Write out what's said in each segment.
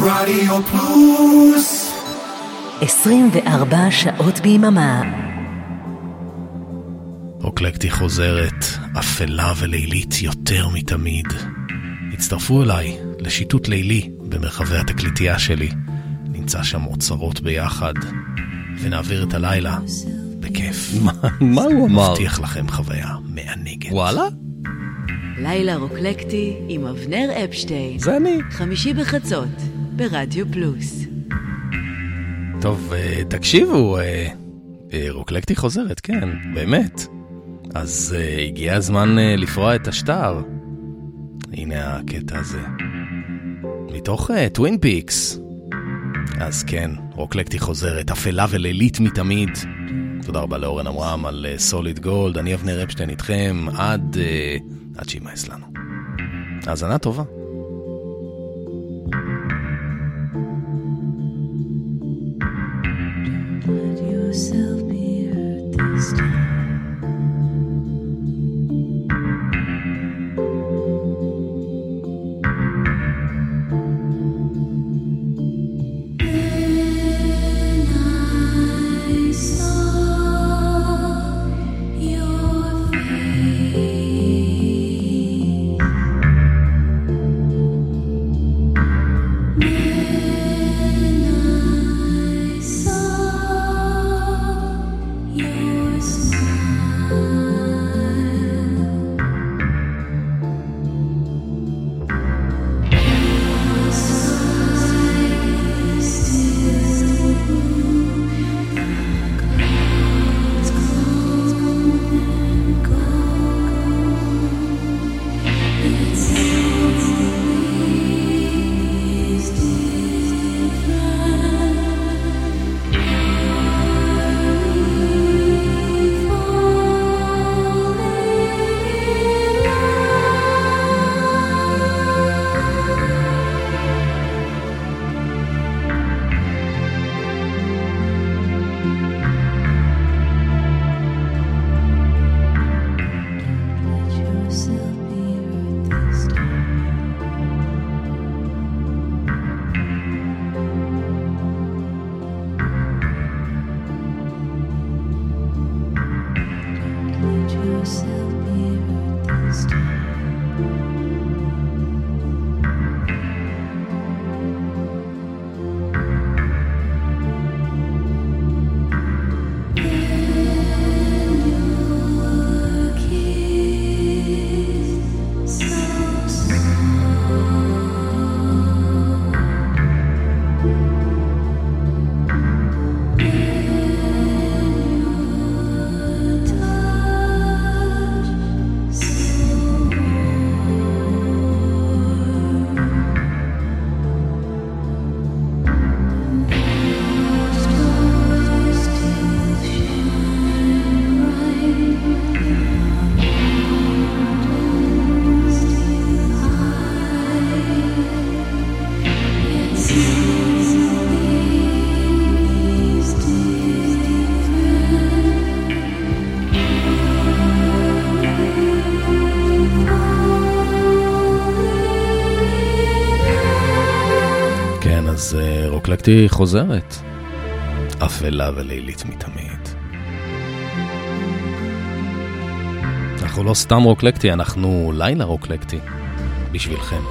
רדיו פלוס 24 שעות ביממה. אוקלקטי חוזרת, אפלה ולילית יותר מתמיד. הצטרפו אליי לשיטוט לילי במרחבי התקליטייה שלי. נמצא שם אוצרות ביחד, ונעביר את הלילה בכיף. מה- הוא אמר? מבטיח לכם חוויה מענגת. וואלה? לילה רוקלקטי עם אבנר אפשטיין. זה אני. חמישי בחצות, ברדיו פלוס. טוב, אה, תקשיבו, אה, אה, רוקלקטי חוזרת, כן, באמת. אז הגיע הזמן לפרוע את השטר. הנה הקטע הזה. מתוך טווין פיקס. אז כן, רוקלקטי חוזרת, אפלה ולילית מתמיד. תודה רבה לאורן עמרם על סוליד גולד, אני אבנר אפשטיין איתכם עד, אה, עד שימאס לנו. האזנה טובה. כן, רוקלקטי חוזרת. אפלה ולילית מתמיד. אנחנו לא סתם רוקלקטי, אנחנו לילה רוקלקטי. בשבילכם.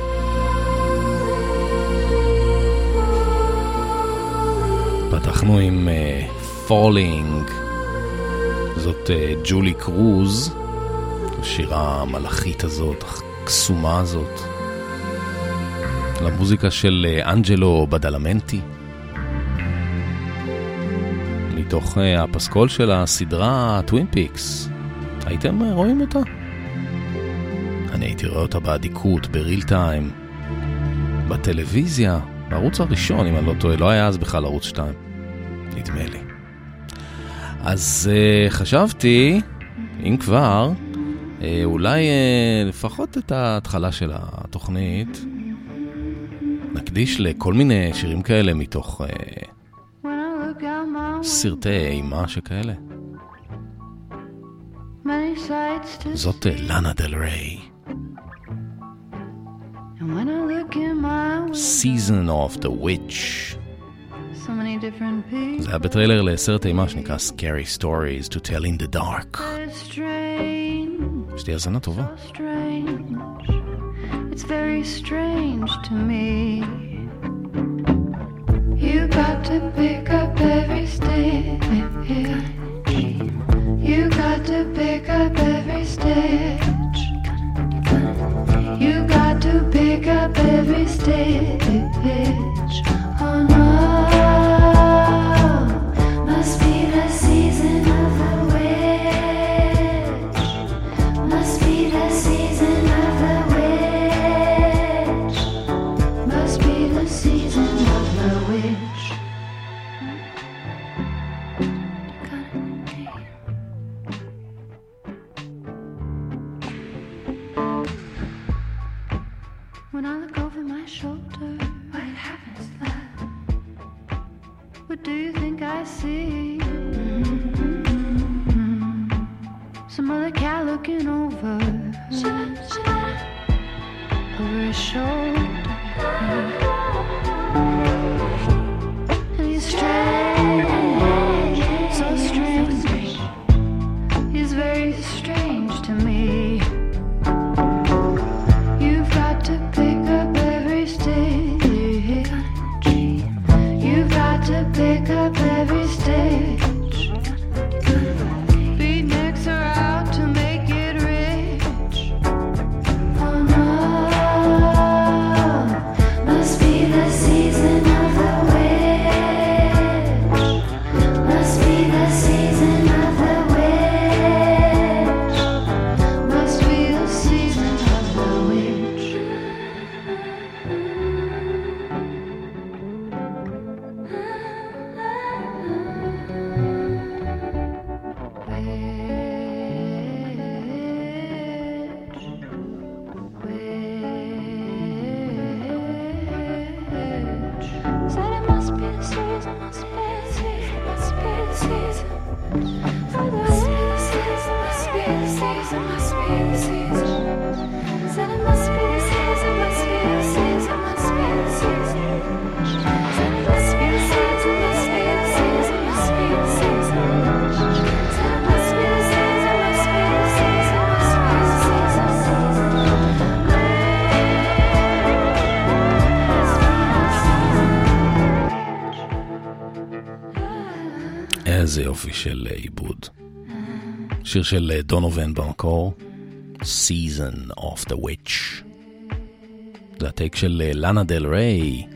פתחנו עם Falling, זאת אה, ג'ולי קרוז, השירה המלאכית הזאת, הקסומה הזאת. למוזיקה של אה, אנג'לו בדלמנטי. מתוך אה, הפסקול של הסדרה טווין פיקס. הייתם אה, רואים אותה? אני הייתי רואה אותה באדיקות, ב real time, בטלוויזיה, בערוץ הראשון, אם אני לא טועה, לא היה אז בכלל ערוץ 2, נדמה לי. אז אה, חשבתי, אם כבר, uh, אולי uh, לפחות את ההתחלה של התוכנית נקדיש לכל מיני שירים כאלה מתוך uh, סרטי אימה שכאלה. זאת uh, לאנה דל ריי. And when I look in my window, Season of the Witch. so many different people. זה היה בטריילר לסרט אימה שנקרא Scary Stories to Tell in the Dark. It's strange, שתהיה האזנה טובה. so strange. It's very strange to me. You got to pick up every stitch. You got to pick up every stitch. You got to pick up every stitch. season, for the season, Must be the season. איזה יופי של אה, עיבוד. שיר של אה, דונובן במקור, Season of the Witch. זה הטייק של לאנה דל ריי.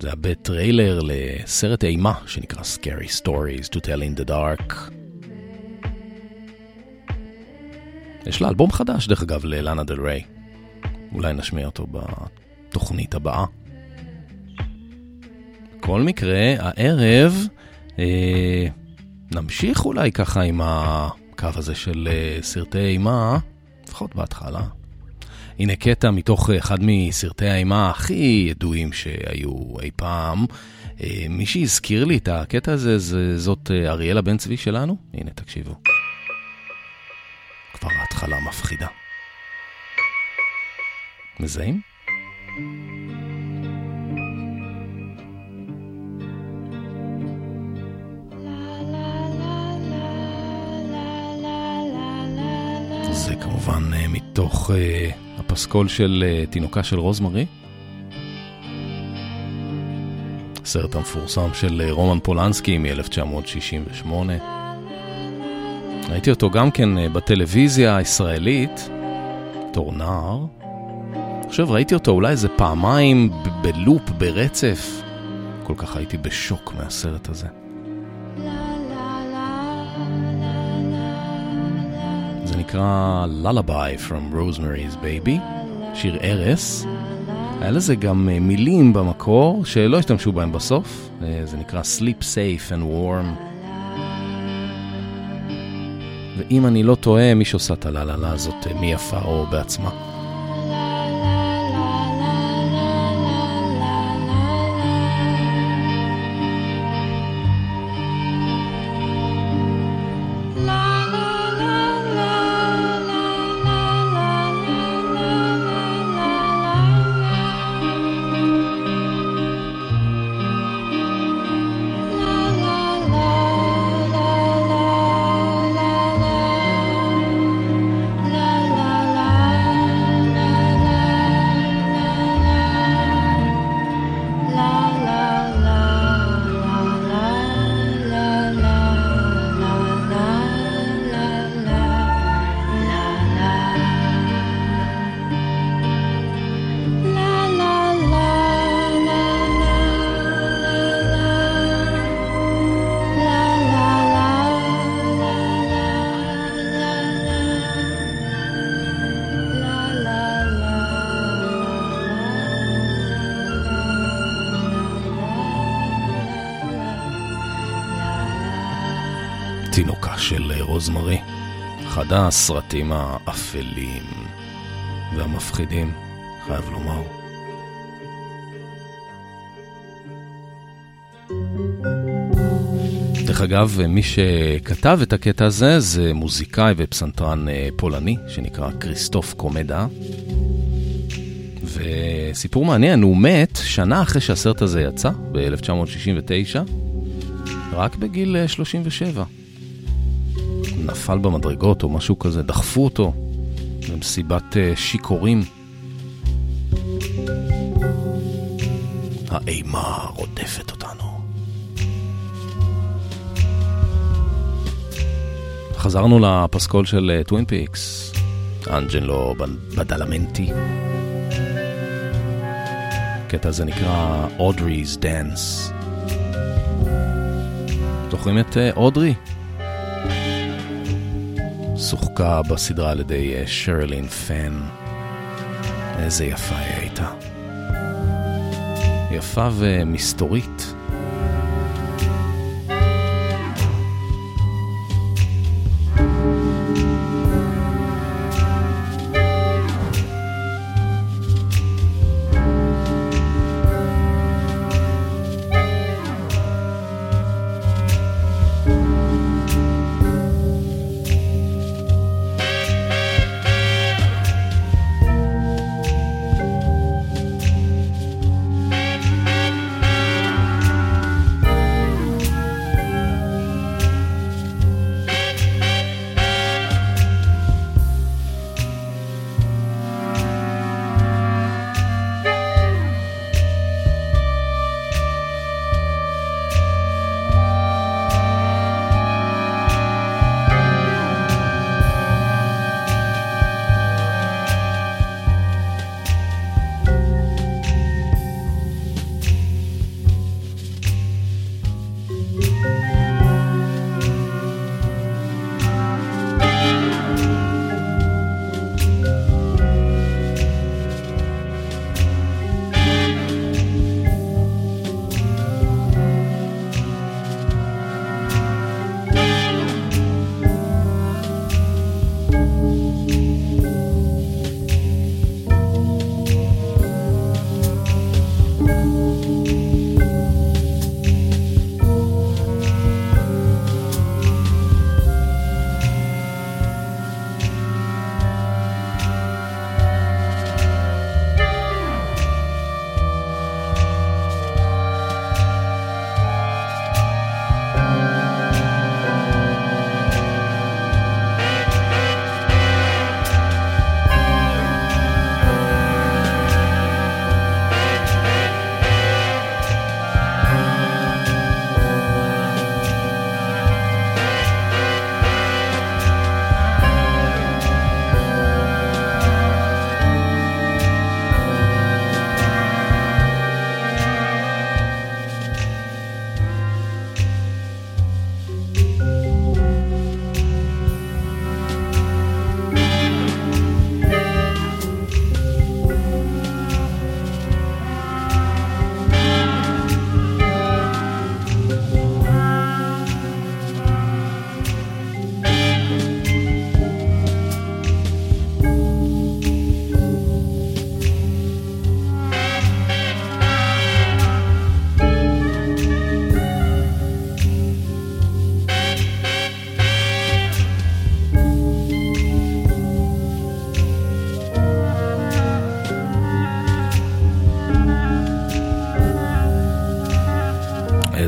זה היה בטריילר לסרט אימה שנקרא Scary Stories to Tell in the Dark. יש לה אלבום חדש, דרך אגב, ללאנה דל ריי. אולי נשמיע אותו בתוכנית הבאה. בכל מקרה, הערב נמשיך אולי ככה עם הקו הזה של אה, סרטי אימה, לפחות בהתחלה. הנה קטע מתוך אחד מסרטי האימה הכי ידועים שהיו אי פעם. אה, מי שהזכיר לי את הקטע הזה זה, זאת אה, אריאלה בן צבי שלנו. הנה, תקשיבו. כבר ההתחלה מפחידה. מזהים? זה כמובן אה, מתוך אה, הפסקול של אה, תינוקה של רוזמרי. הסרט המפורסם של רומן פולנסקי מ-1968. ראיתי אותו גם כן בטלוויזיה הישראלית, בתור נער. עכשיו ראיתי אותו אולי איזה פעמיים בלופ, ברצף. כל כך הייתי בשוק מהסרט הזה. זה נקרא Lullaby from Rosemary's Baby, שיר ארס. היה לזה גם אה, מילים במקור שלא השתמשו בהם בסוף, אה, זה נקרא Sleep Safe and Warm. ואם אני לא טועה, מי שעושה את הללה הזאת, אה, מי יפה או בעצמה. רוזמרי. אחד הסרטים האפלים והמפחידים, חייב לומר. דרך אגב, מי שכתב את הקטע הזה זה מוזיקאי ופסנתרן אה, פולני שנקרא כריסטוף קומדה. וסיפור מעניין, הוא מת שנה אחרי שהסרט הזה יצא, ב-1969, רק בגיל 37. אה, נפל במדרגות או משהו כזה, דחפו אותו במסיבת אה, שיכורים. האימה רודפת אותנו. חזרנו לפסקול של טווין פיקס, אנג'לו בדלמנטי. הקטע הזה נקרא Audrey's Dance. זוכרים את אודרי? שוחקה בסדרה על ידי שרלין פן. איזה יפה היא הייתה. יפה ומסתורית.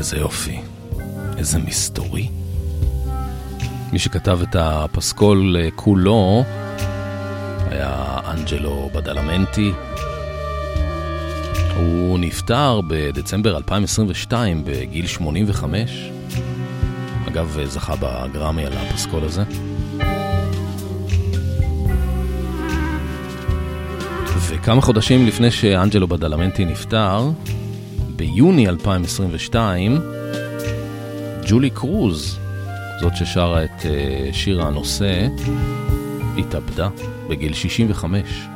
איזה יופי, איזה מסתורי. מי שכתב את הפסקול אה, כולו היה אנג'לו בדלמנטי. הוא נפטר בדצמבר 2022 בגיל 85. אגב, זכה בגרמי על הפסקול הזה. וכמה חודשים לפני שאנג'לו בדלמנטי נפטר, ביוני 2022, ג'ולי קרוז, זאת ששרה את אה, שיר הנושא, התאבדה בגיל 65.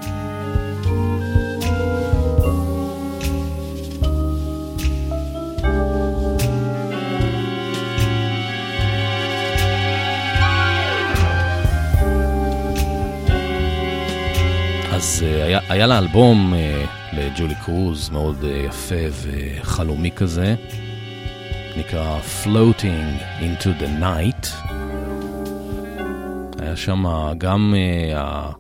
אז אה, היה, היה לה אלבום אה, לג'ולי קרוז מאוד אה, יפה וחלומי כזה, נקרא Floating into the Night. היה שם גם אה,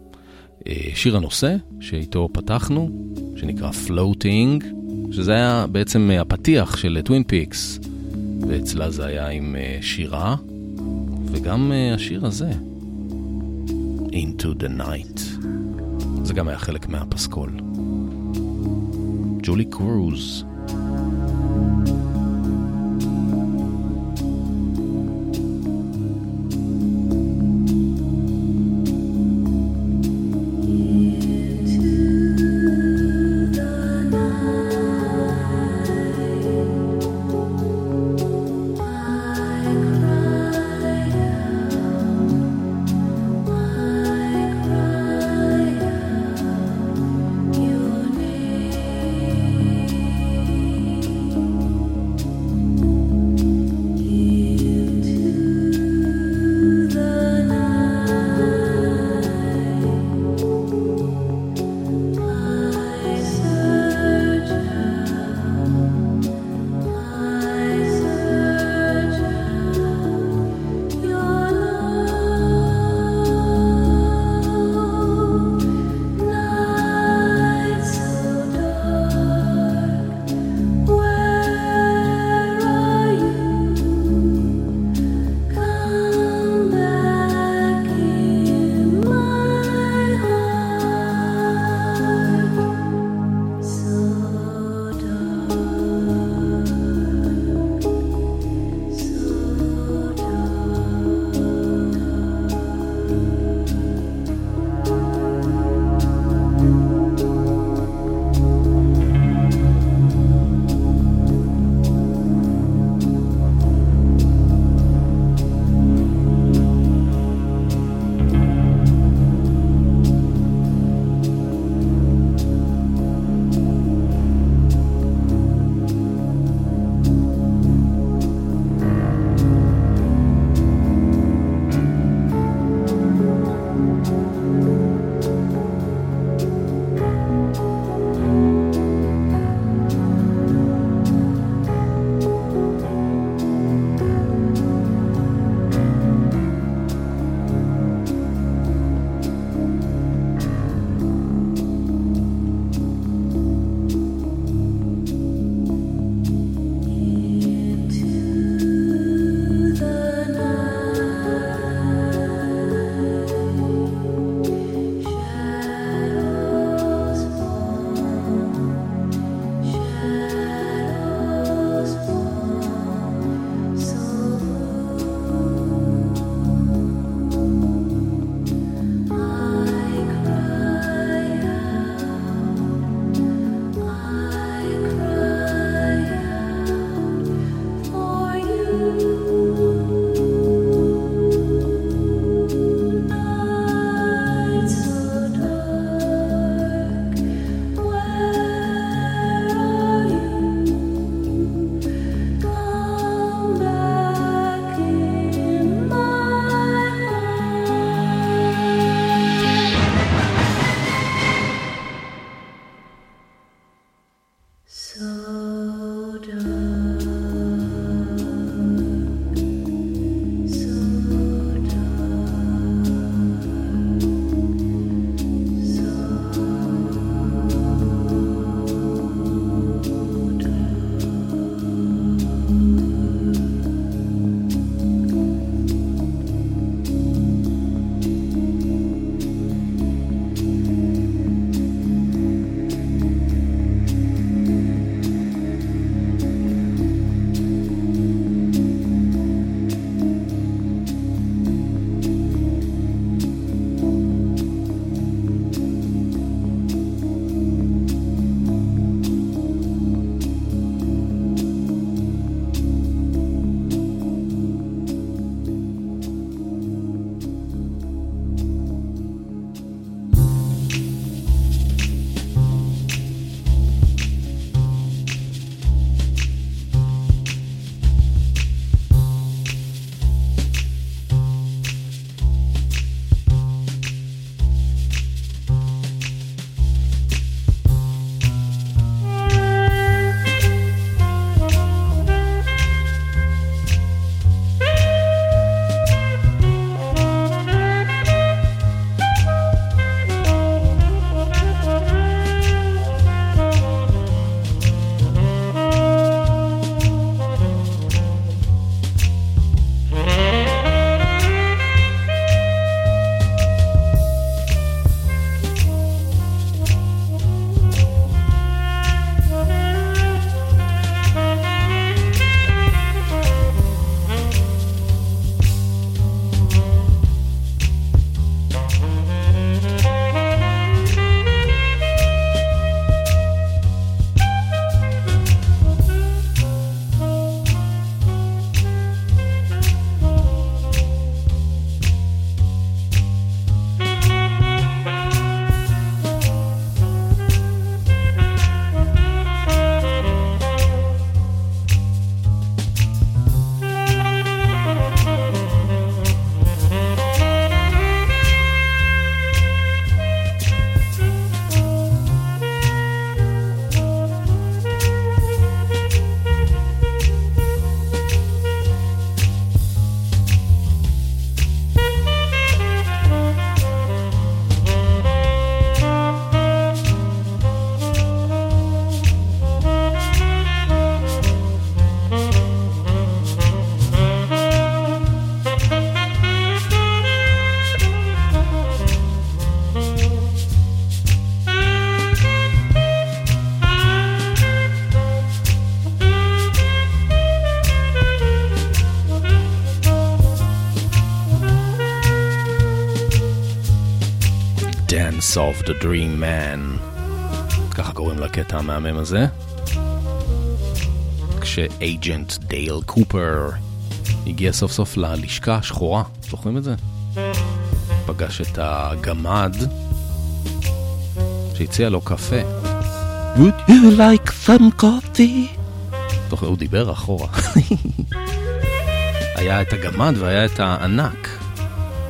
השיר הנושא שאיתו פתחנו, שנקרא Floating, שזה היה בעצם הפתיח של טווין פיקס, ואצלה זה היה עם שירה, וגם השיר הזה, Into the Night. זה גם היה חלק מהפסקול. ג'ולי קרוז. The Dream Man. ככה קוראים לקטע המהמם הזה. כשאג'נט דייל קופר הגיע סוף סוף ללשכה השחורה, זוכרים את זה? פגש את הגמד שהציע לו קפה. would you like some coffee? זוכר, הוא דיבר אחורה. היה את הגמד והיה את הענק.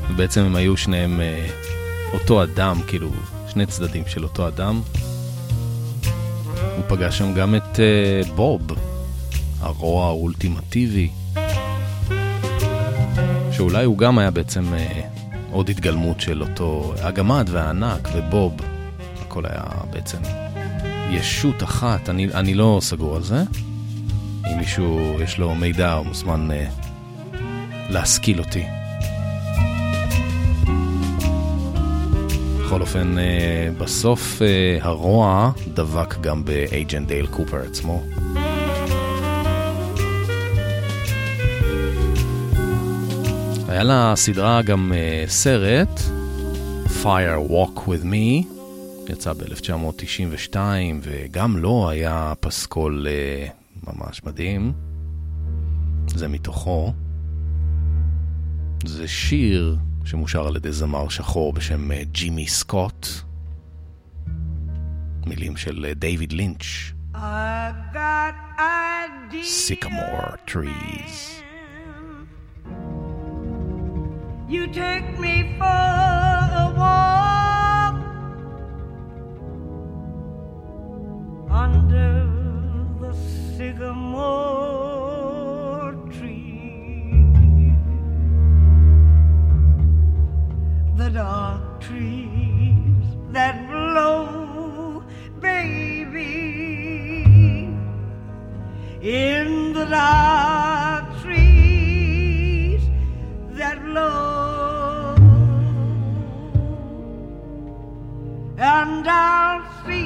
ובעצם הם היו שניהם אה, אותו אדם, כאילו, שני צדדים של אותו אדם. הוא פגש שם גם את אה, בוב, הרוע האולטימטיבי, שאולי הוא גם היה בעצם אה, עוד התגלמות של אותו הגמד והענק ובוב. הכל היה בעצם ישות אחת, אני, אני לא סגור על זה. אם מישהו יש לו מידע, הוא מוזמן אה, להשכיל אותי. בכל אופן, אה, בסוף אה, הרוע דבק גם באג'נט דייל קופר עצמו. היה לה סדרה גם אה, סרט, Fire Walk With Me, יצא ב-1992, וגם לו היה פסקול ממש מדהים. זה מתוכו. זה שיר שמושר על ידי זמר שחור בשם אה, ג'ימי סקוט. מילים של אה, דיוויד לינץ'. Sycamore trees. You take me for a walk under the sycamore The dark trees that blow, baby, in the dark trees that blow. And I'll see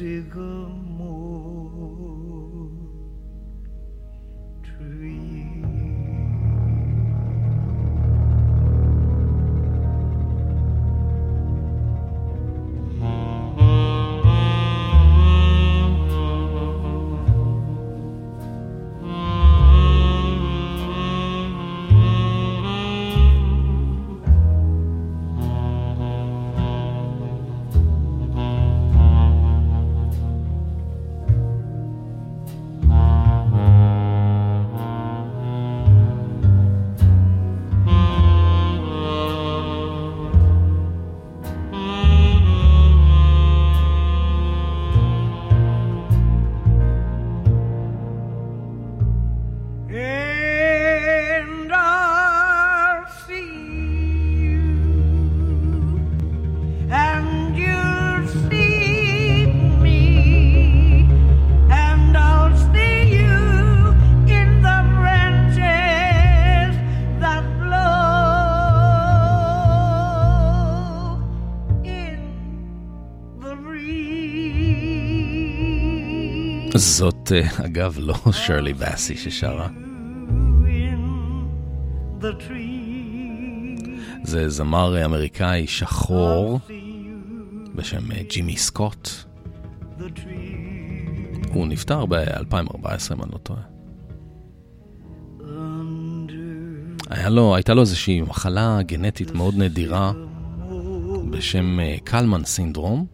Sigo זאת, אה, אגב, לא שרלי באסי ששרה. זה זמר אמריקאי שחור בשם אה, ג'ימי סקוט. הוא נפטר ב-2014, אם אני לא טועה. היה לו, הייתה לו איזושהי מחלה גנטית מאוד נדירה בשם אה, קלמן סינדרום,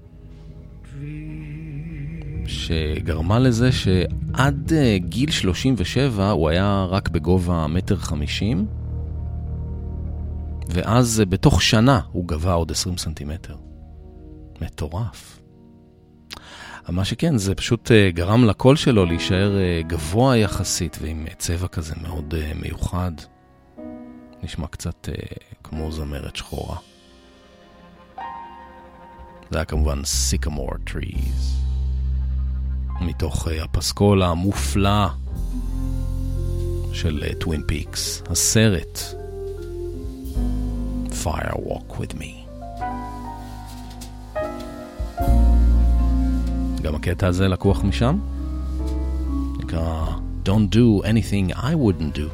שגרמה לזה שעד אה, גיל 37 הוא היה רק בגובה מטר חמישים, ואז אה, בתוך שנה הוא גבה עוד 20 סנטימטר. מטורף. מה שכן, זה פשוט אה, גרם לקול שלו להישאר גבוה יחסית ועם צבע כזה מאוד מיוחד. נשמע קצת כמו זמרת שחורה. זה היה כמובן Sycamore Trees. מתוך אה, הפסקול המופלא של טווין פיקס, הסרט Fire Walk With Me. גם הקטע הזה לקוח משם, נקרא Don't do anything I wouldn't do.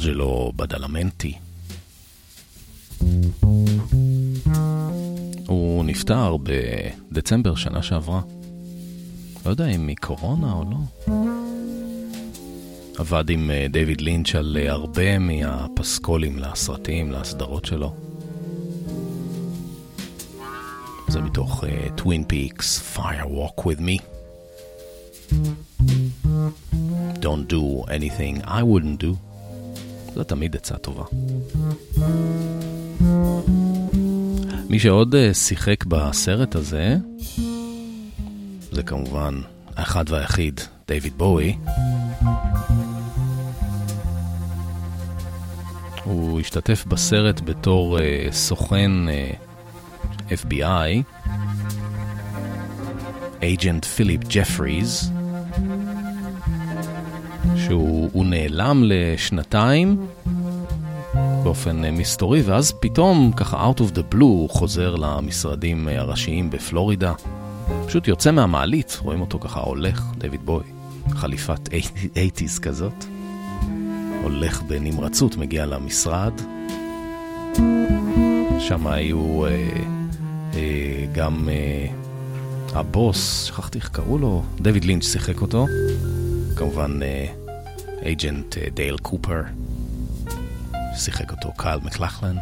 אנג'לו בדלמנטי. הוא נפטר בדצמבר שנה שעברה. לא יודע אם מקורונה או לא. עבד עם אה, דיוויד לינץ' על אה, הרבה מהפסקולים לסרטים, לסדרות שלו. זה מתוך טווין פיקס, Fire Walk With Me. Don't do anything I wouldn't do. זו תמיד עצה טובה. מי שעוד אה, שיחק בסרט הזה, זה כמובן האחד והיחיד, דיוויד בואי. הוא השתתף בסרט בתור uh, סוכן uh, FBI, אייג'נט פיליפ ג'פריז, שהוא הוא נעלם לשנתיים באופן uh, מסתורי, ואז פתאום, ככה out of the blue, הוא חוזר למשרדים uh, הראשיים בפלורידה. פשוט יוצא מהמעלית, רואים אותו ככה הולך, דיוויד בוי, חליפת 80's כזאת. הולך בנמרצות, מגיע למשרד. שם היו אה, אה, גם אה, הבוס, שכחתי איך קראו לו, דויד לינץ' שיחק אותו. כמובן אה, agent דייל קופר, שיחק אותו קייל מקלחלן.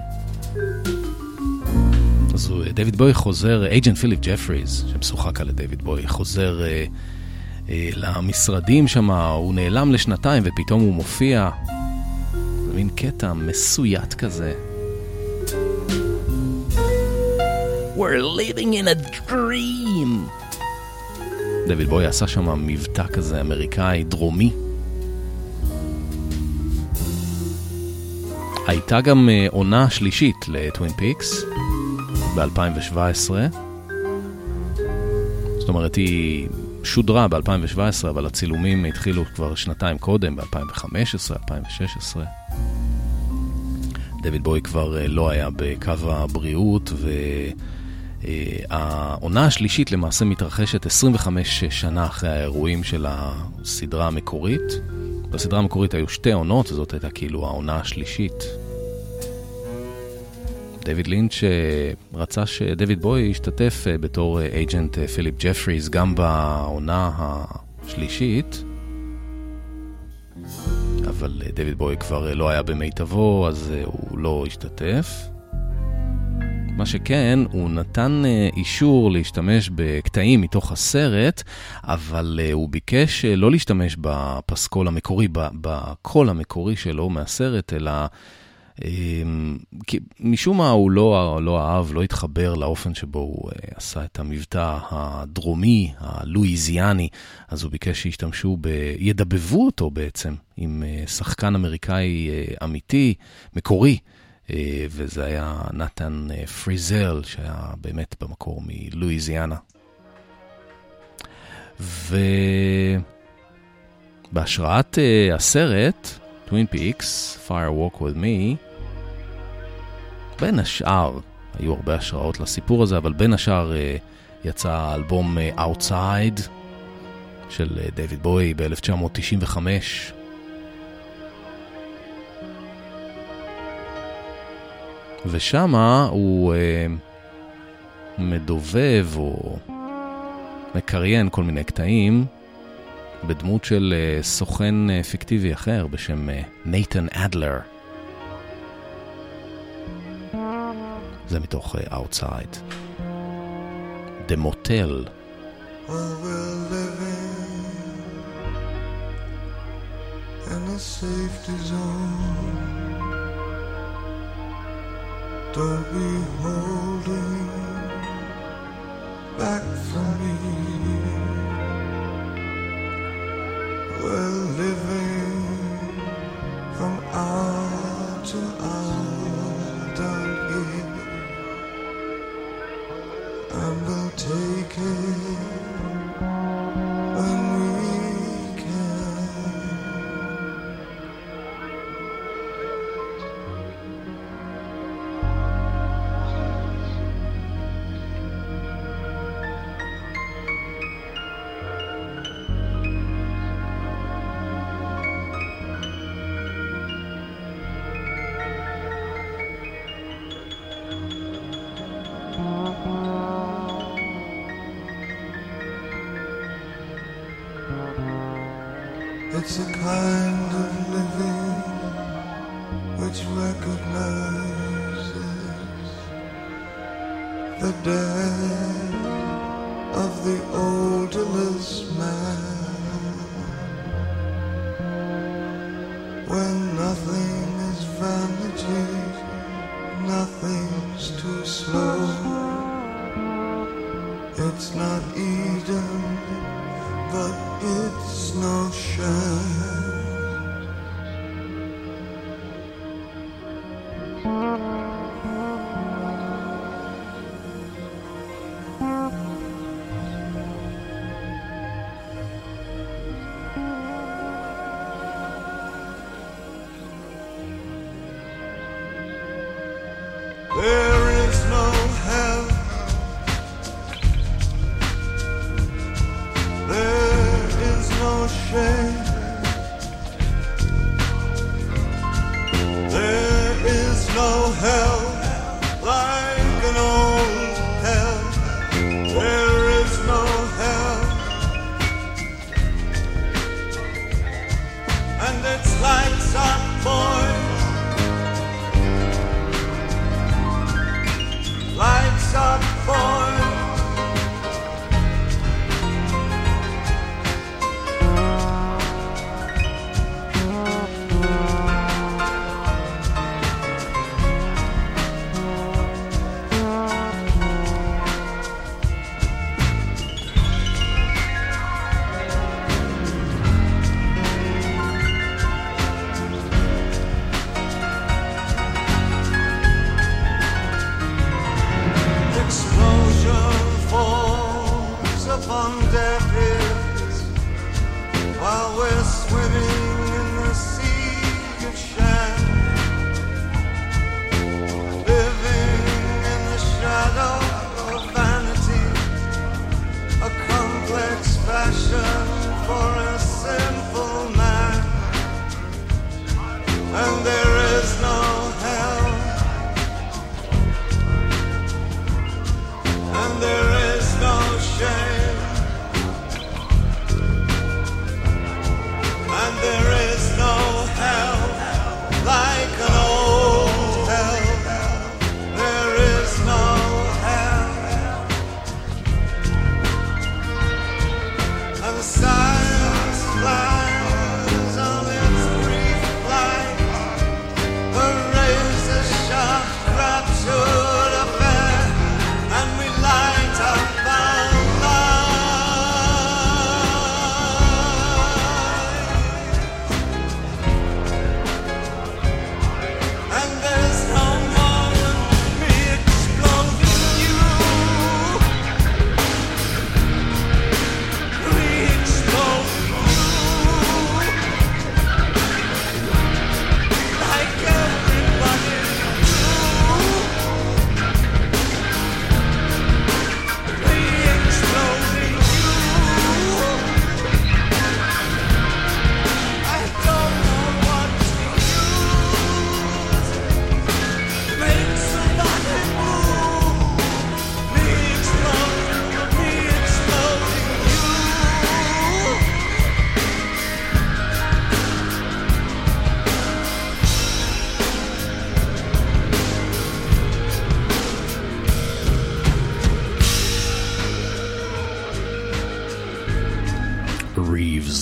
אז אה, דויד בואי חוזר, agent פיליפ ג'פריז, שמשוחק על דויד בואי, חוזר אה, אה, למשרדים שם, הוא נעלם לשנתיים ופתאום הוא מופיע. מין קטע מסויט כזה. We're living in a dream. דויד בוי עשה שם מבטא כזה אמריקאי דרומי. הייתה גם אה, עונה שלישית לטווין פיקס ב-2017. זאת אומרת, היא שודרה ב-2017, אבל הצילומים התחילו כבר שנתיים קודם, ב-2015, 2016. דויד בוי כבר אה, לא היה בקו הבריאות, והעונה השלישית למעשה מתרחשת 25 שנה אחרי האירועים של הסדרה המקורית. בסדרה המקורית היו שתי עונות, זאת הייתה כאילו העונה השלישית. דויד לינץ' אה, רצה שדויד בוי ישתתף אה, בתור אייג'נט פיליפ ג'פריז גם בעונה השלישית, אבל אה, דויד בוי כבר לא היה במיטבו, אז הוא לא השתתף. מה שכן, הוא נתן אישור להשתמש בקטעים מתוך הסרט, אבל הוא ביקש לא להשתמש בפסקול המקורי, בקול המקורי שלו מהסרט, אלא כי משום מה הוא לא, לא אהב, לא התחבר לאופן שבו הוא uh, עשה את המבטא הדרומי, הלואיזיאני, אז הוא ביקש שישתמשו, ב... ידבבו אותו בעצם עם uh, שחקן אמריקאי uh, אמיתי, מקורי, וזה היה נתן פריזל, שהיה באמת במקור מלואיזיאנה. ובהשראת הסרט, Twin Peaks, Fire Walk With Me, בין השאר, היו הרבה השראות לסיפור הזה, אבל בין השאר אה, יצא האלבום אה, Outside של אה, דייוויד בואי ב-1995. ושמה הוא מדובב או מקריין כל מיני קטעים בדמות של סוכן פיקטיבי אחר בשם נייתן אדלר. זה מתוך uh, Outside. The Motel. Well, we're living in a safety zone. Don't be holding back from me. We're living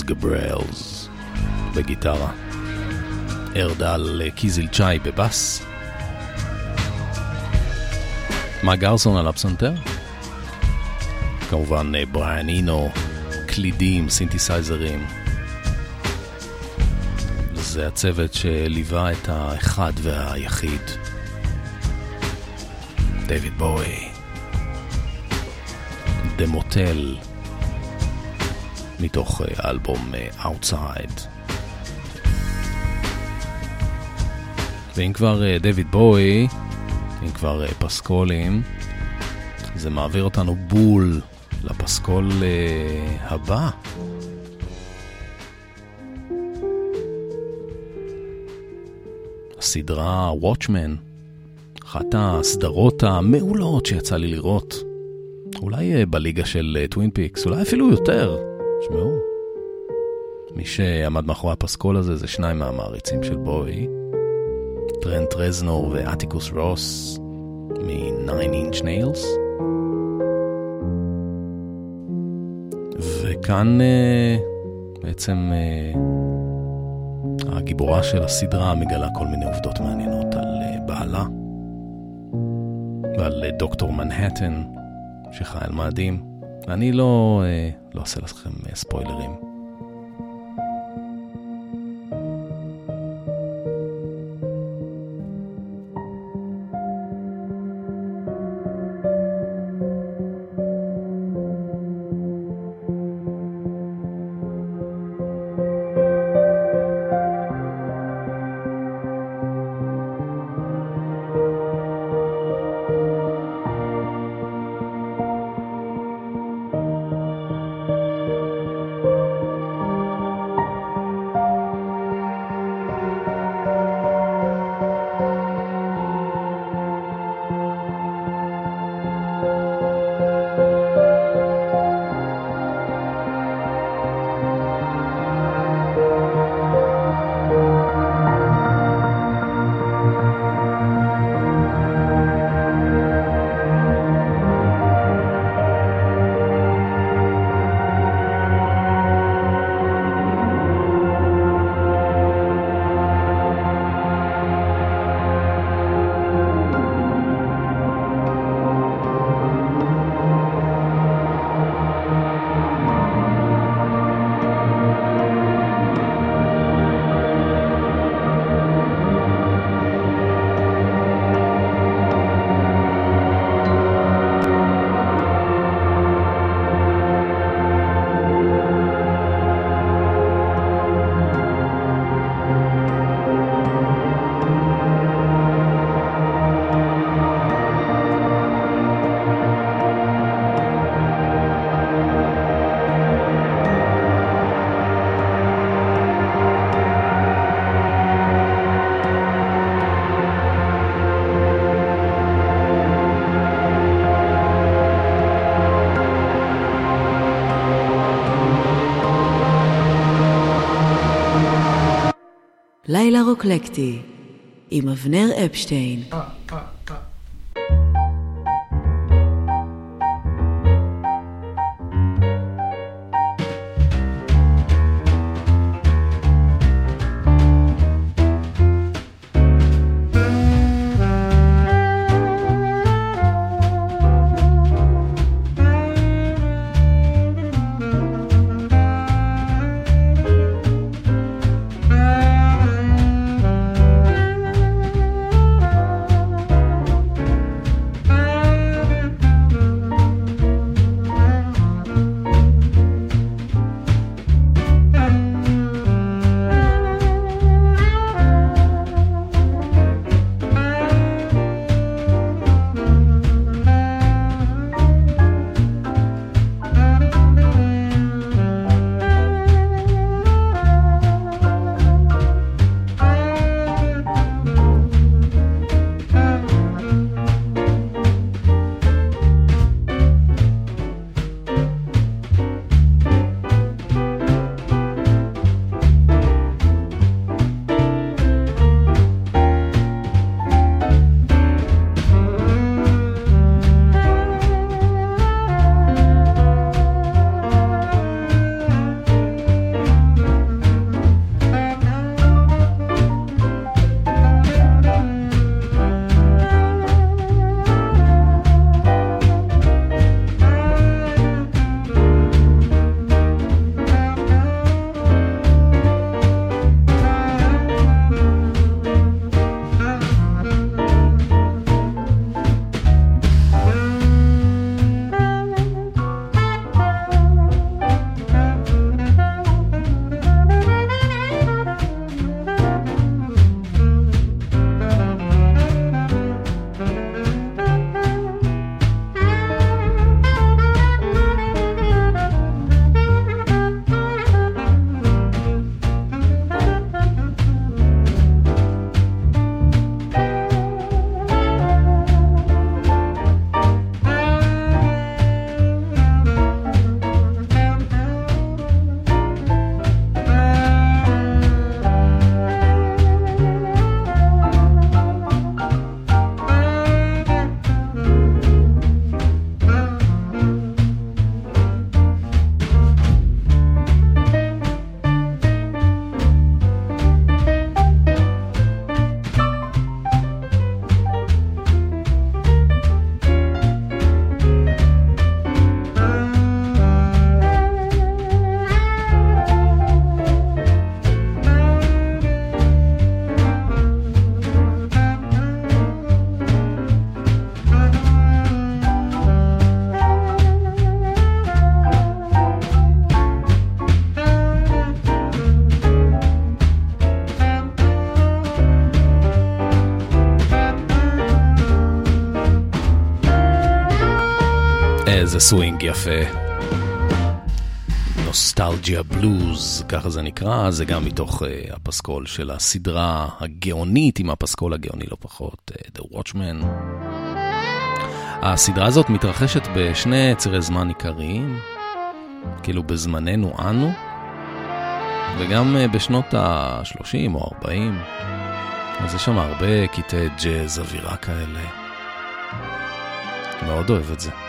גבריאלס בגיטרה, ארדל קיזילצ'אי בבאס, מה גרסון על הפסנתר? כמובן אה, בריאן אינו, קלידים, סינתסייזרים. זה הצוות שליווה את האחד והיחיד, דויד בואי, דמוטל, מתוך אה, האלבום אה, Outside. ואם כבר אה, דויד בואי, אם כבר אה, פסקולים, זה מעביר אותנו בול לפסקול אה, הבא. הסדרה Watchmen, אחת הסדרות המעולות שיצא לי לראות. אולי אה, בליגה של טווין פיקס, אולי אפילו יותר. שמעו, מי שעמד מאחורי הפסקול הזה זה שניים מהמעריצים של בואי, טרנט רזנור ואטיקוס רוס מ-9 Inch Nails. וכאן אה, בעצם אה, הגיבורה של הסדרה מגלה כל מיני עובדות מעניינות על אה, בעלה ועל דוקטור מנהטן שחי על מאדים. ואני לא, לא אעשה לכם אה, ספוילרים. לילה רוקלקטי עם אבנר אפשטיין. איזה סווינג יפה. Nostalgia Blues, ככה זה נקרא, זה גם מתוך אה, הפסקול של הסדרה הגאונית, עם הפסקול הגאוני לא פחות, אה, The Watchmen. הסדרה הזאת מתרחשת בשני צירי זמן עיקריים, כאילו בזמננו אנו, וגם אה, בשנות ה-30 או 40. אז יש שם הרבה קטעי ג'אז, אווירה כאלה. מאוד אוהב את זה.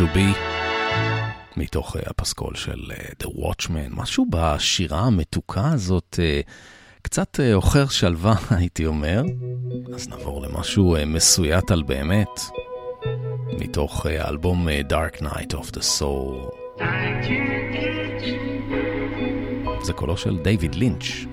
To be, מתוך uh, הפסקול של uh, The Watchman, משהו בשירה המתוקה הזאת, uh, קצת עוכר שלווה, הייתי אומר. אז נעבור למשהו מסויט על באמת, מתוך האלבום Dark Night of the Soul. זה קולו של דיוויד לינץ'.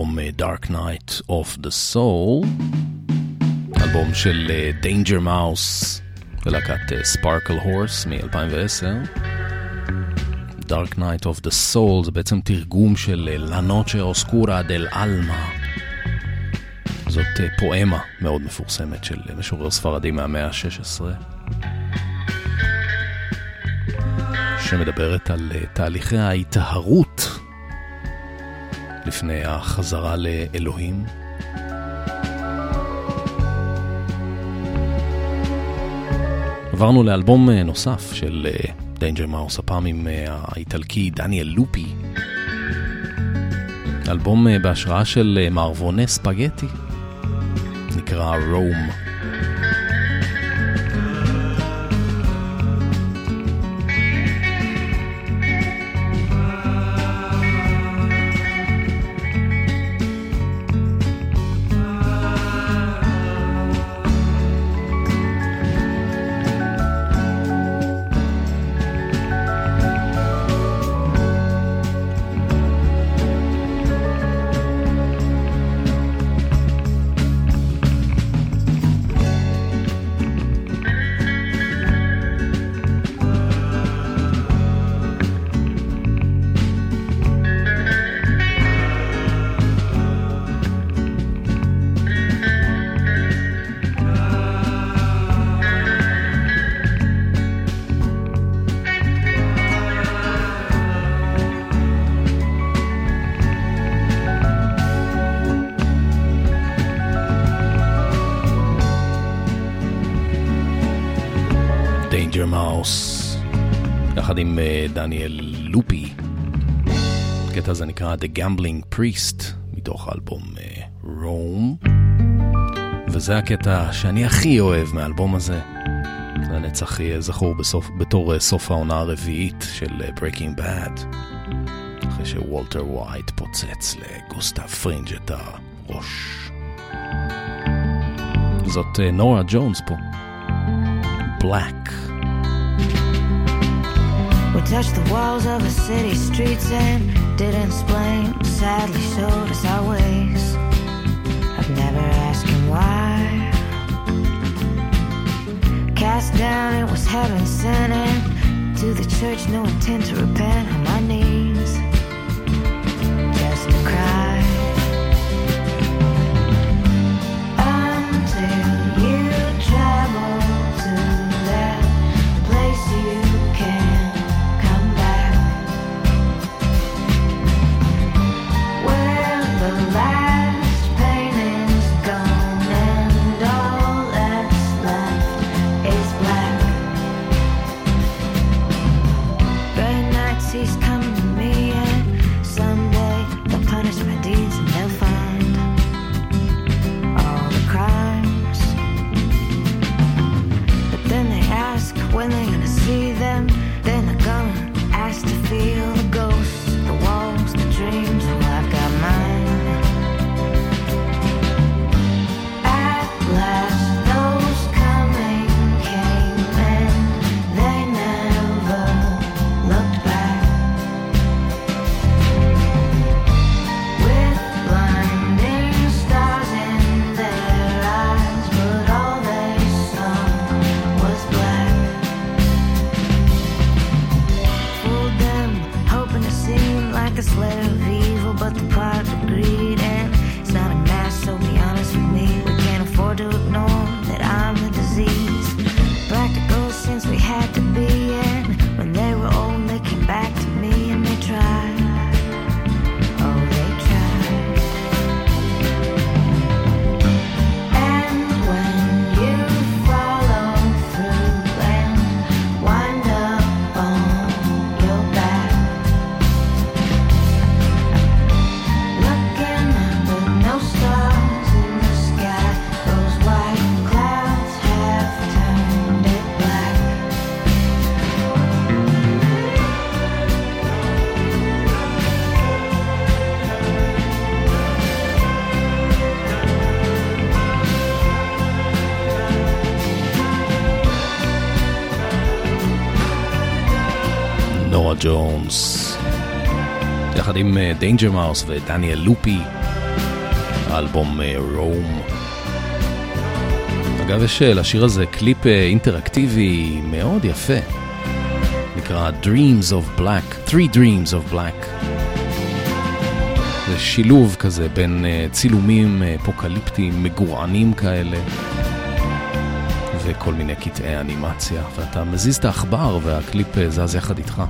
באלבום אה, Dark Night of the Soul, אלבום של אה, Danger Mouse ולהקת אה, Sparkle Horse מ-2010. Dark Night of the Soul זה בעצם תרגום של La Noche Oscura del Alma. זאת פואמה מאוד מפורסמת של משורר ספרדי מהמאה ה-16. שמדברת על תהליכי ההיטהרות לפני החזרה לאלוהים. עברנו לאלבום אה, נוסף של דיינג'ר מאוס, הפעם עם אה, האיטלקי דניאלה לופי. אלבום אה, בהשראה של אה, מערבוני ספגטי, נקרא Rome. הקטע הזה נקרא The Gambling Priest, מתוך האלבום Rome. וזה הקטע שאני הכי אוהב מהאלבום הזה. לנצח יהיה זכור בסוף, בתור אה, סוף העונה הרביעית של אה, Breaking Bad. אחרי שוולטר ווייט פוצץ לגוסטבו פרינג את הראש. זאת נורה ג'ונס פה. Black. We touched the walls of the city streets and didn't explain. Sadly, showed us our ways. I've never asked him why. Cast down, it was heaven sent. And to the church, no intent to repent. On my knees, עם דיינג'ר מאוס ודניאל לופי, האלבום Rome. אגב, יש אה, לשיר הזה קליפ אה, אינטראקטיבי מאוד יפה, נקרא Dreams of Black, Three Dreams of Black. זה שילוב כזה בין אה, צילומים אפוקליפטיים מגורענים כאלה. וכל מיני קטעי אנימציה, ואתה מזיז את העכבר והקליפ זז יחד איתך.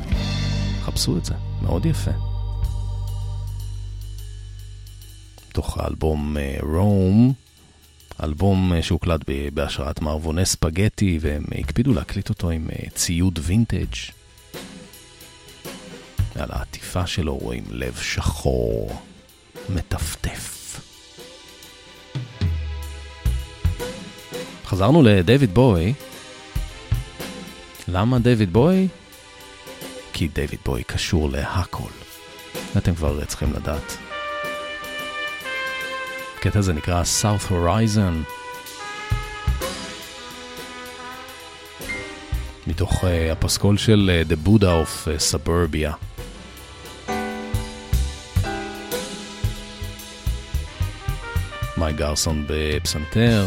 חפשו את זה, מאוד יפה. תוך האלבום רום, אלבום אה, שהוקלט בהשראת מערבוני ספגטי, והם הקפידו להקליט אותו עם אה, ציוד וינטג'. על העטיפה שלו רואים לב שחור, מטפטף. חזרנו לדייוויד בוי. למה דייוויד בוי? כי דייוויד בוי קשור להכל. אתם כבר צריכים לדעת. הקטע הזה נקרא South Horizon. מתוך uh, הפסקול של uh, The Buddha of uh, Suburbia. מייק גרסון בפסנתר,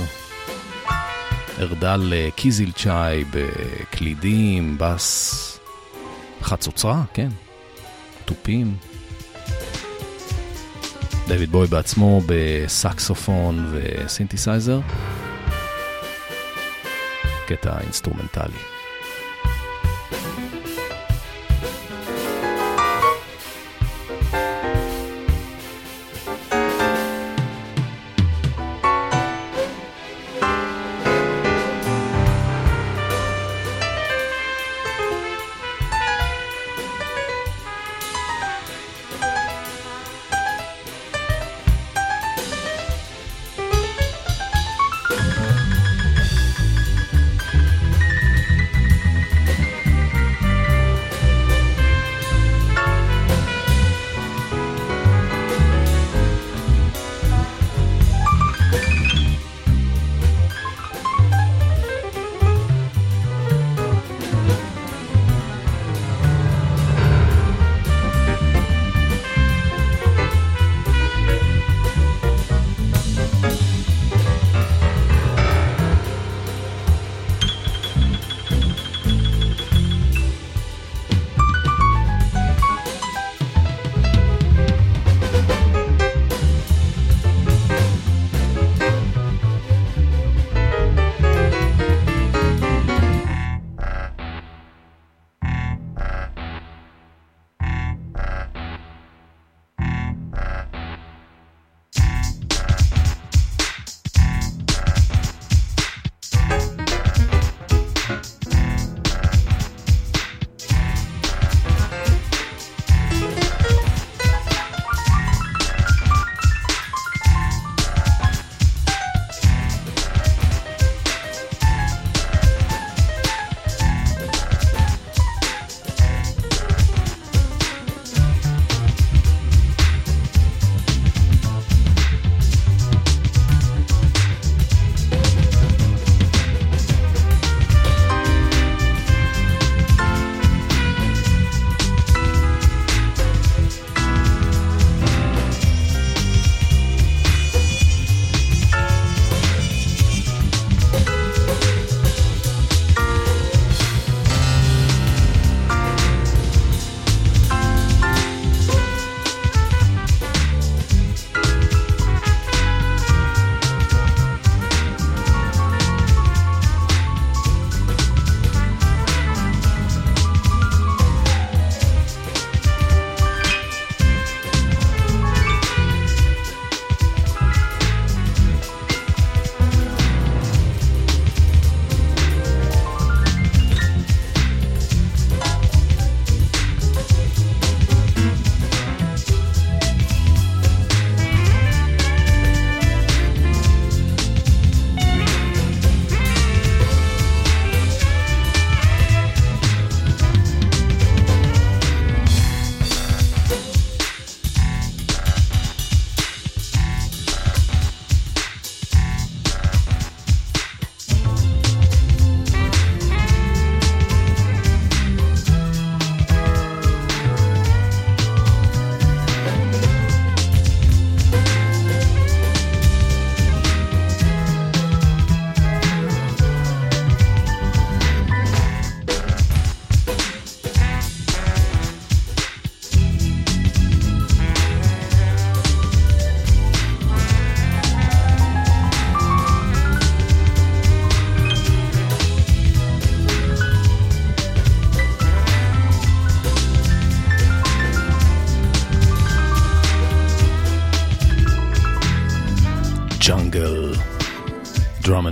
ארדל קיזילצ'אי בקלידים, בס, חצוצרה, כן, תופים. דויד בואי בעצמו בסקסופון וסינתסייזר. קטע אינסטרומנטלי.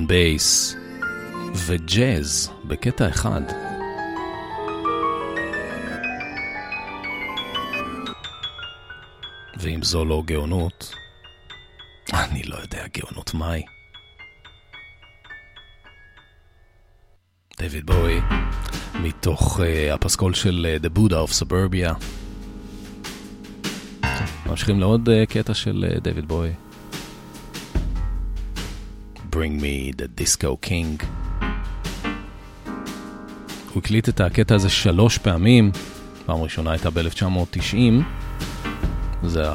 and bass וג'אז בקטע אחד. ואם זו לא גאונות, אני לא יודע גאונות מהי. דויד בואי, מתוך אה, הפסקול של אה, The Buddha of Suburbia. טוב, ממשיכים לעוד אה, קטע של אה, דויד בואי. Bring me the Disco King. הוא הקליט את הקטע הזה שלוש פעמים, פעם ראשונה הייתה ב-1990,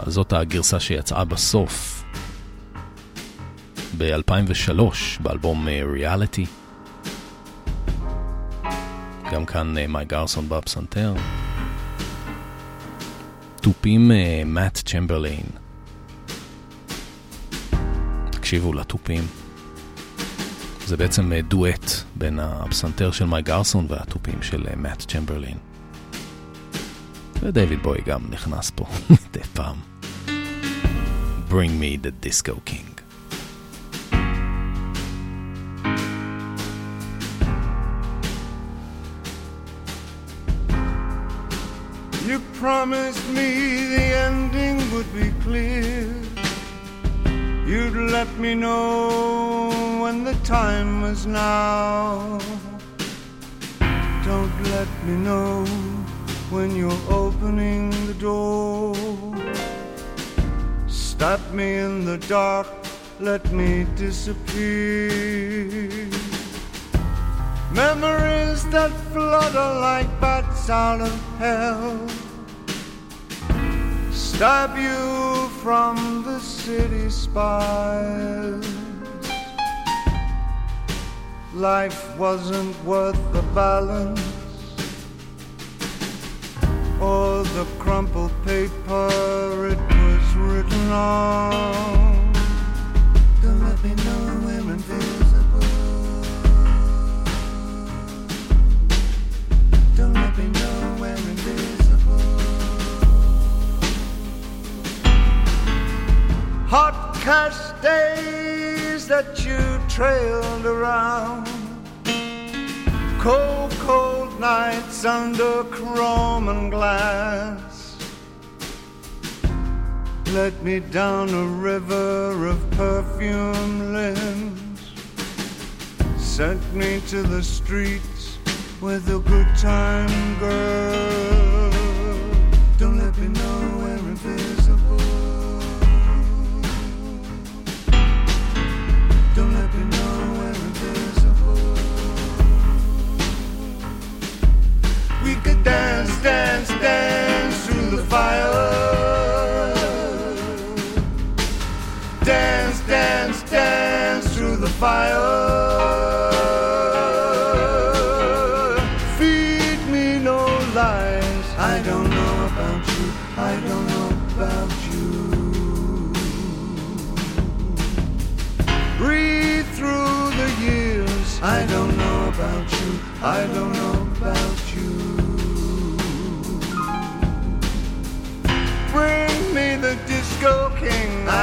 זאת הגרסה שיצאה בסוף, ב-2003, באלבום ריאליטי. גם כאן מי גרסון בפסנתר. תופים מאט צ'מברליין. תקשיבו לתופים. זה בעצם דואט בין הפסנתר של מי גרסון והתופים של מאט צ'מברליין. ודייוויד בוי גם נכנס פה מדי פעם. Bring me the disco king. You promised me the ending would be clear. You'd let me know when the time was now. Don't let me know when you're opening the door. Stop me in the dark, let me disappear. Memories that flutter like bats out of hell. Stop you from the city spires. Life wasn't worth the balance or the crumpled paper down a river of perfume limbs. Sent me to the streets with a good time girl. Don't let me know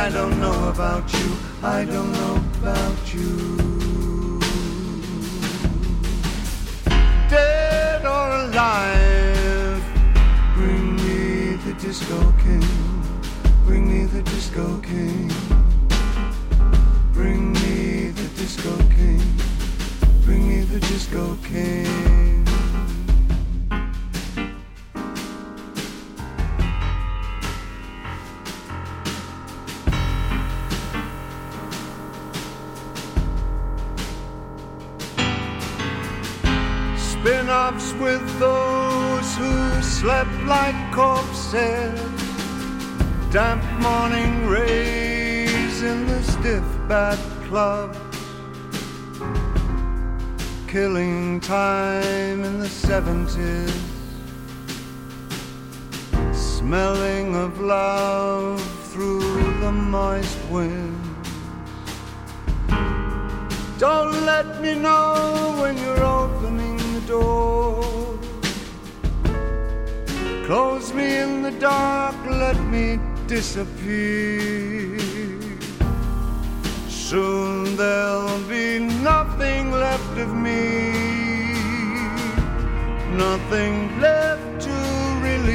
I don't know about you. I don't know about you. Dead or alive. Bring me the disco king. Bring me the disco king. Bring me the disco king. Bring me the disco king. With those who slept like corpses. Damp morning rays in the stiff bat club. Killing time in the 70s. Smelling of love through the moist wind. Don't let me know when you're opening door. Close me in the dark, let me disappear. Soon there'll be nothing left of me, nothing left to release.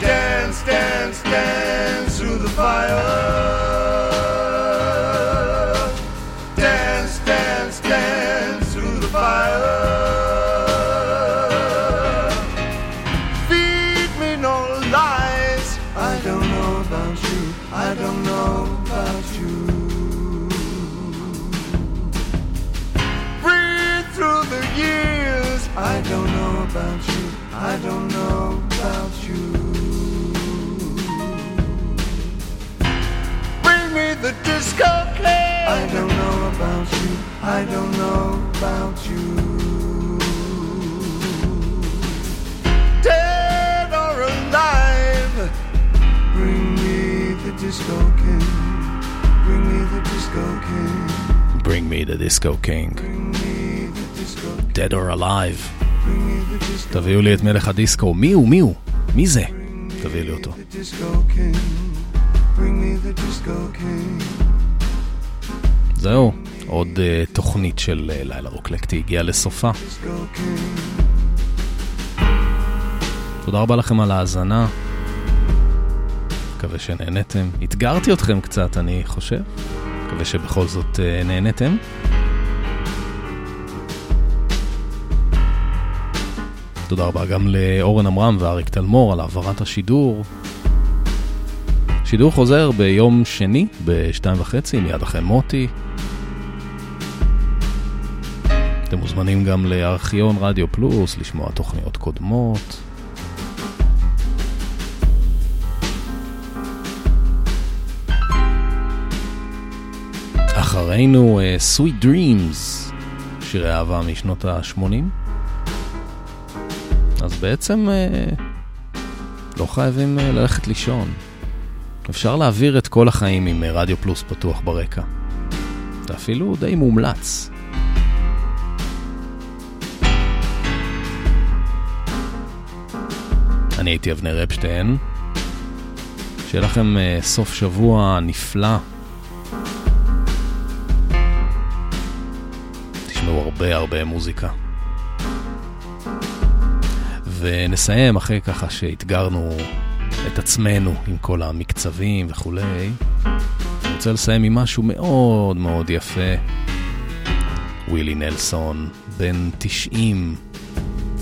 Dance, dance, dance through the fire. I don't know about you. I don't know about you. Dead or alive. Bring me the disco king. Bring me the disco king. Bring me the disco king. Dead or alive. תביאו לי את מלך הדיסקו. מי הוא? מי הוא? מי זה? תביאו לי אותו. Bring me the disco king. זהו, עוד uh, תוכנית של uh, לילה רוקלקטי הגיעה לסופה. תודה רבה לכם על ההאזנה. מקווה שנהנתם. אתגרתי אתכם קצת, אני חושב. מקווה שבכל זאת uh, נהנתם. תודה רבה גם לאורן עמרם ואריק תלמור על העברת השידור. שידור חוזר ביום שני בשתיים וחצי, מיד אחרי מוטי. אתם מוזמנים גם לארכיון רדיו פלוס, לשמוע תוכניות קודמות. אחרינו uh, Sweet Dreams, שירי אהבה משנות ה-80. אז בעצם uh, לא חייבים uh, ללכת לישון. אפשר להעביר את כל החיים עם רדיו פלוס פתוח ברקע. זה אפילו די מומלץ. אני הייתי אבנר אפשטיין. שיהיה לכם uh, סוף שבוע נפלא. תשמעו הרבה הרבה מוזיקה. ונסיים אחרי ככה שאתגרנו את עצמנו עם כל המקצבים וכולי. אני רוצה לסיים עם משהו מאוד מאוד יפה. ווילי נלסון, בן 90,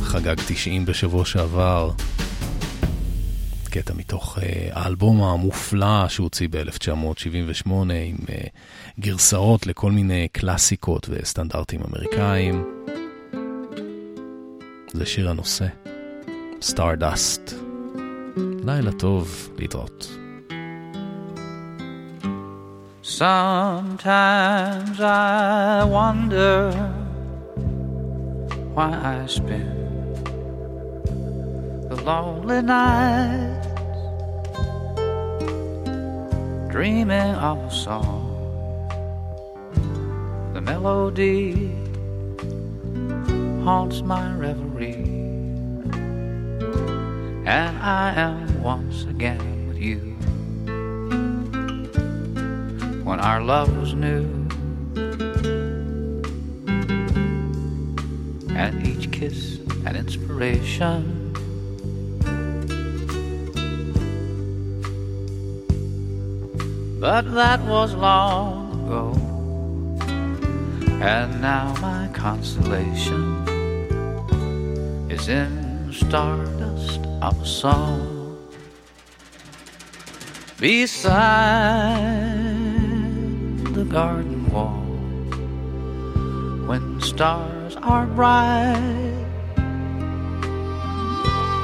חגג 90 בשבוע שעבר. קטע מתוך uh, האלבום המופלא שהוציא ב-1978 עם uh, גרסאות לכל מיני קלאסיקות וסטנדרטים אמריקאים. זה שיר הנושא, Stardust. לילה טוב, להתראות. Sometimes I wonder why I spend the lonely nights dreaming of a song. The melody haunts my reverie, and I am once again with you when our love was new. And each kiss an inspiration. But that was long ago. And now my consolation is in stardust of a song. Beside the garden wall, when stars are bright,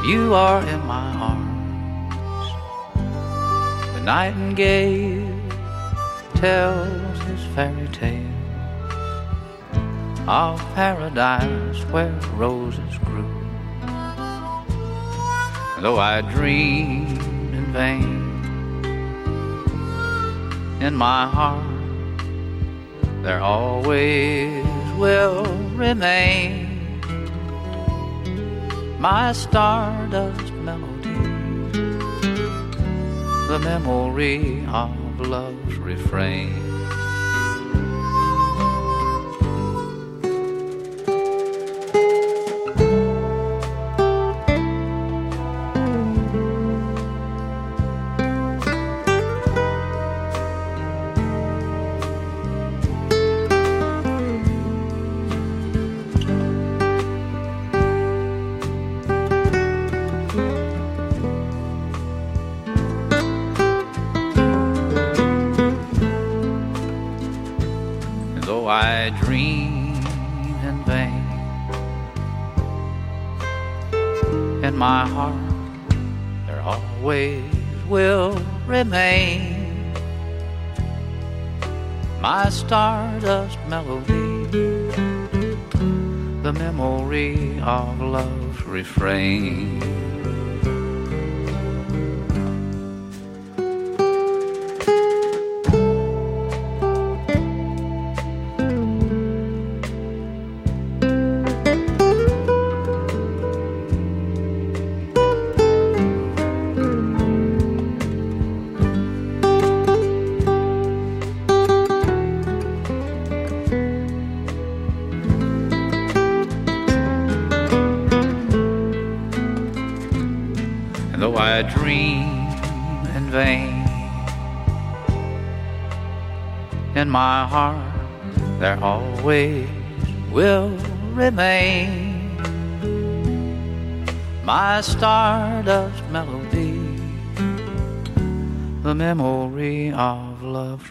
you are in my arms. Nightingale tells his fairy tale of paradise where roses grew. Though I dreamed in vain, in my heart there always will remain my stardust the memory of love's refrain.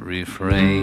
Refrain.